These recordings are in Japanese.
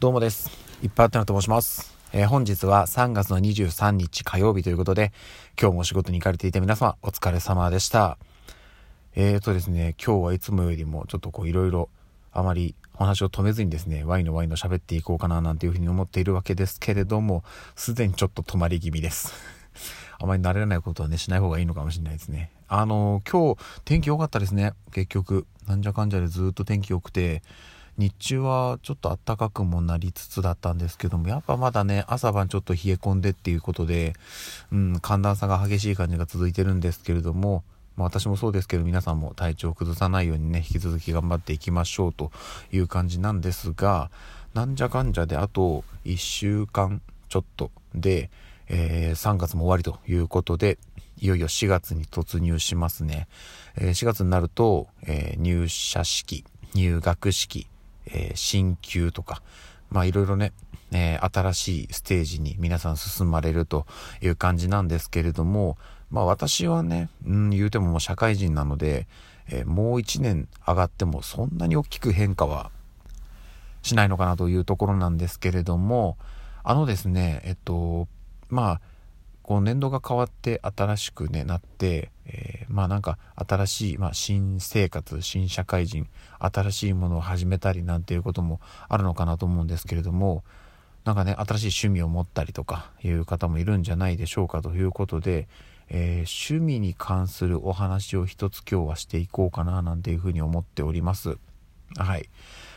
どうもです。いっぱいあったなと申します。えー、本日は3月の23日火曜日ということで、今日もお仕事に行かれていた皆様、お疲れ様でした。えーとですね、今日はいつもよりもちょっとこういろいろあまりお話を止めずにですね、ワイのワイの喋っていこうかななんていうふうに思っているわけですけれども、すでにちょっと止まり気味です。あまり慣れないことはね、しない方がいいのかもしれないですね。あのー、今日天気良かったですね、結局。なんじゃかんじゃでずっと天気良くて、日中はちょっと暖かくもなりつつだったんですけども、やっぱまだね、朝晩ちょっと冷え込んでっていうことで、うん、寒暖差が激しい感じが続いてるんですけれども、まあ、私もそうですけど皆さんも体調を崩さないようにね引き続き頑張っていきましょうという感じなんですがなんじゃかんじゃであと1週間ちょっとで、えー、3月も終わりということでいよいよ4月に突入しますね、えー、4月になると、えー、入社式入学式えー、進級とか、まあいろいろね、えー、新しいステージに皆さん進まれるという感じなんですけれども、まあ私はね、うん、言うてももう社会人なので、えー、もう一年上がってもそんなに大きく変化はしないのかなというところなんですけれども、あのですね、えっと、まあ、こう年度が変わって新しくねなって、えー、まあなんか新しい、まあ、新生活新社会人新しいものを始めたりなんていうこともあるのかなと思うんですけれどもなんかね新しい趣味を持ったりとかいう方もいるんじゃないでしょうかということで、えー、趣味に関するお話を一つ今日はしていこうかななんていうふうに思っております。はい。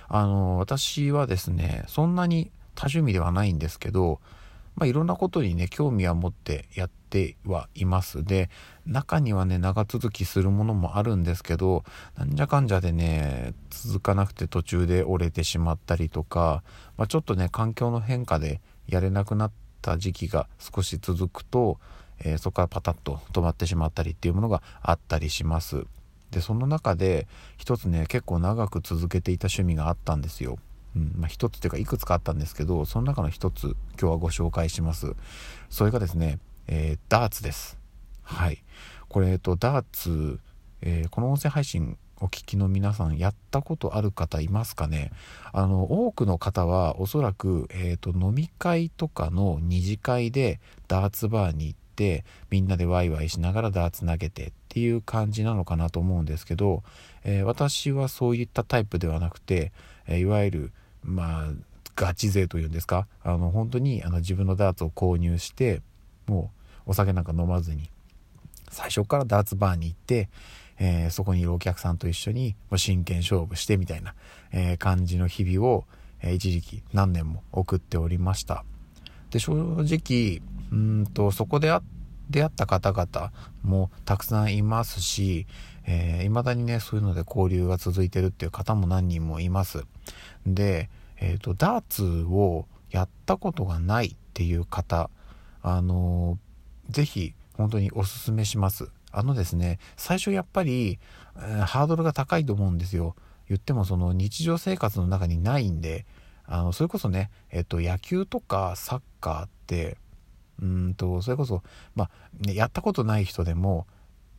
あの私はですねそんなに多趣味ではないんですけどまあ、いろんなことにね、興味は持ってやってはいます。で、中にはね、長続きするものもあるんですけど、なんじゃかんじゃでね、続かなくて途中で折れてしまったりとか、まあ、ちょっとね、環境の変化でやれなくなった時期が少し続くと、えー、そこからパタッと止まってしまったりっていうものがあったりします。で、その中で一つね、結構長く続けていた趣味があったんですよ。うんまあ、一つというかいくつかあったんですけどその中の一つ今日はご紹介しますそれがですね、えー、ダーツです。はい。これ、えっと、ダーツ、えー、この音声配信お聞きの皆さんやったことある方いますかね？あの多くの方はおそらく、えーと、飲み会とかの二次会でダーツバーに行ってみんなでワイワイしながらダーツ投げてっていう感じなのかなと思うんですけど、えー、私はそういったタイプではなくて、えいわゆるまあガチ勢というんですか？あの本当にあの自分のダーツを購入してもうお酒なんか飲まずに最初からダーツバーに行って、えー、そこにいるお客さんと一緒に真剣勝負してみたいな、えー、感じの日々を、えー、一時期何年も送っておりましたで正直うんとそこで出会った方々もたくさんいますし、えー、未だにね、そういうので交流が続いてるっていう方も何人もいます。で、え、ー、と、ダーツをやったことがないっていう方、あの、ぜひ本当におすすめします。あのですね、最初やっぱり、えー、ハードルが高いと思うんですよ。言ってもその日常生活の中にないんで、あの、それこそね、えっと、野球とかサッカーって、うんと、それこそ、まあ、ね、やったことない人でも、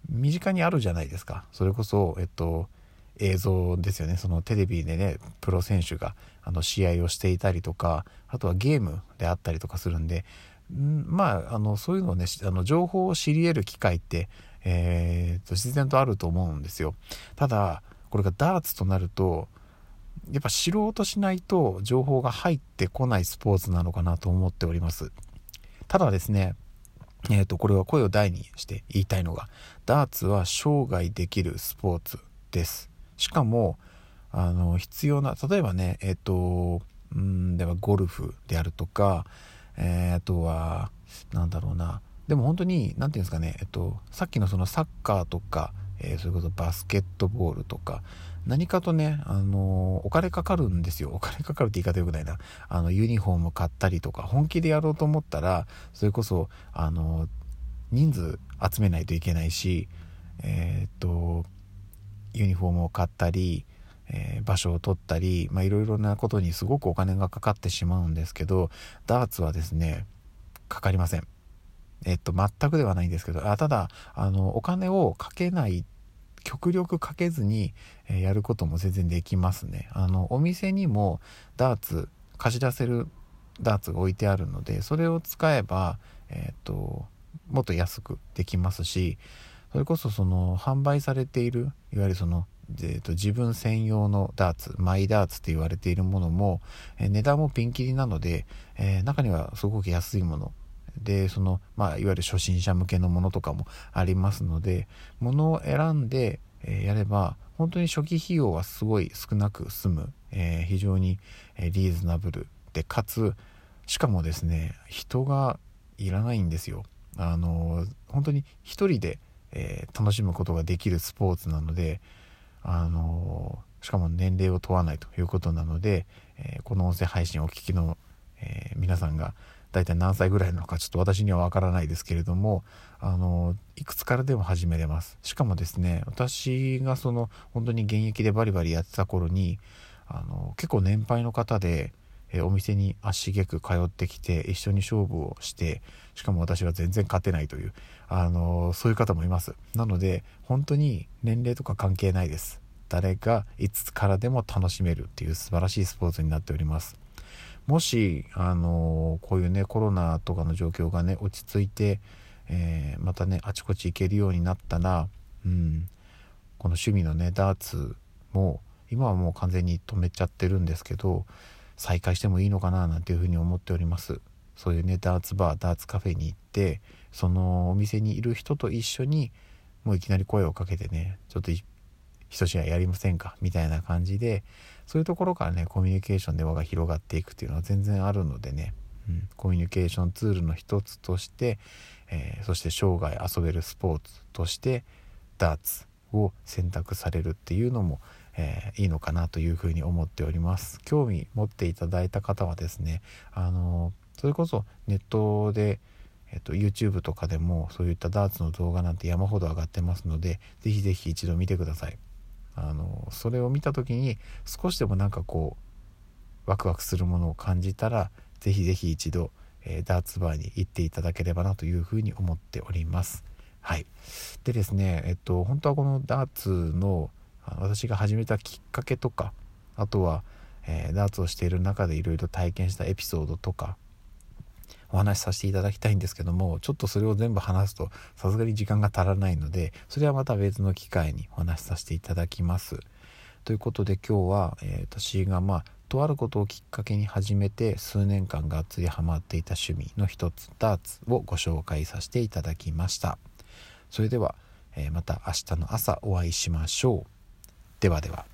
身近にあるじゃないですか。それこそ、えっと、映像ですよね。そのテレビでね、プロ選手があの試合をしていたりとか、あとはゲームであったりとかするんで、まあ、あの、そういうのをね、あの、情報を知り得る機会って、えー、と、自然とあると思うんですよ。ただ、これがダーツとなると、やっぱ知ろうとしないと情報が入ってこないスポーツなのかなと思っております。ただですね、えっ、ー、と、これは声を大にして言いたいのが、ダーツは生涯できるスポーツです。しかも、あの、必要な、例えばね、えっ、ー、と、うん、ではゴルフであるとか、えー、あとは、なんだろうな、でも本当に、なんていうんですかね、えっと、さっきのそのサッカーとか、えー、それこそバスケットボールとか、何かとね、あのお金かかるんですよ。お金かかるって言い方よくないな。あの、ユニフォーム買ったりとか、本気でやろうと思ったら、それこそ、あの人数集めないといけないし、え、っと、ユニフォームを買ったり、えー、場所を取ったり、まあ、いろいろなことにすごくお金がかかってしまうんですけど、ダーツはですね、かかりません。えっと、全くではないんですけど、あただ、あの、お金をかけない極力かけずに、えやることも全然できますね。あの、お店にもダーツ貸し出せるダーツが置いてあるのでそれを使えば、えーと、もっと安くできますしそれこそその販売されているいわゆるその、えーと、自分専用のダーツマイダーツって言われているものも、えー、値段もピンキリなので、えー、中にはすごく安いもの。でその、まあ、いわゆる初心者向けのものとかもありますのでものを選んで、えー、やれば本当に初期費用はすごい少なく済む、え、非常にリーズナブル。でかつしかもですね人がいらないんですよ。あの本当に一人で、えー、楽しむことができるスポーツなのであのしかも年齢を問わないということなので、えー、この音声配信をお聞きの、えー、皆さんが大体何歳ぐらいなのかちょっと私にはわからないですけれどもあのいくつからでも始めれます。しかもですね私がその本当に現役でバリバリやってた頃にあの結構年配の方で、えお店に足げく通ってきて一緒に勝負をしてしかも私は全然勝てないというあのそういう方もいます。なので本当に年齢とか関係ないです。誰がいつからでも楽しめるっていう素晴らしいスポーツになっております。もし、あのこういうね、コロナとかの状況がね、落ち着いて、えー、またね、あちこち行けるようになったら、うん、この趣味のね、ダーツも、今はもう完全に止めちゃってるんですけど、再開してもいいのかななんていうふうに思っております。そういうね、ダーツバー、ダーツカフェに行って、そのお店にいる人と一緒に、もういきなり声をかけてね、ちょっと一試合やりませんかみたいな感じで、そういうところからねコミュニケーションで輪が広がっていくっていうのは全然あるのでね、うん、コミュニケーションツールの一つとして、えー、そして生涯遊べるスポーツとしてダーツを選択されるっていうのも、えー、いいのかなというふうに思っております興味持っていただいた方はですねあのそれこそネットでえっと、YouTube とかでもそういったダーツの動画なんて山ほど上がってますので是非是非一度見てください。あのそれを見た時に少しでもなんかこうワクワクするものを感じたら是非是非一度、えー、ダーツバーに行っていただければなというふうに思っております。はい、でですねえっと本当はこのダーツの私が始めたきっかけとかあとは、えー、ダーツをしている中でいろいろ体験したエピソードとかお話しさせていただきたいんですけどもちょっとそれを全部話すとさすがに時間が足らないのでそれはまた別の機会にお話しさせていただきます。ということで今日は、えー、私がまあとあることをきっかけに始めて数年間がっつりハマっていた趣味の一つダーツをご紹介させていただきましたそれでは、えー、また明日の朝お会いしましょうではでは。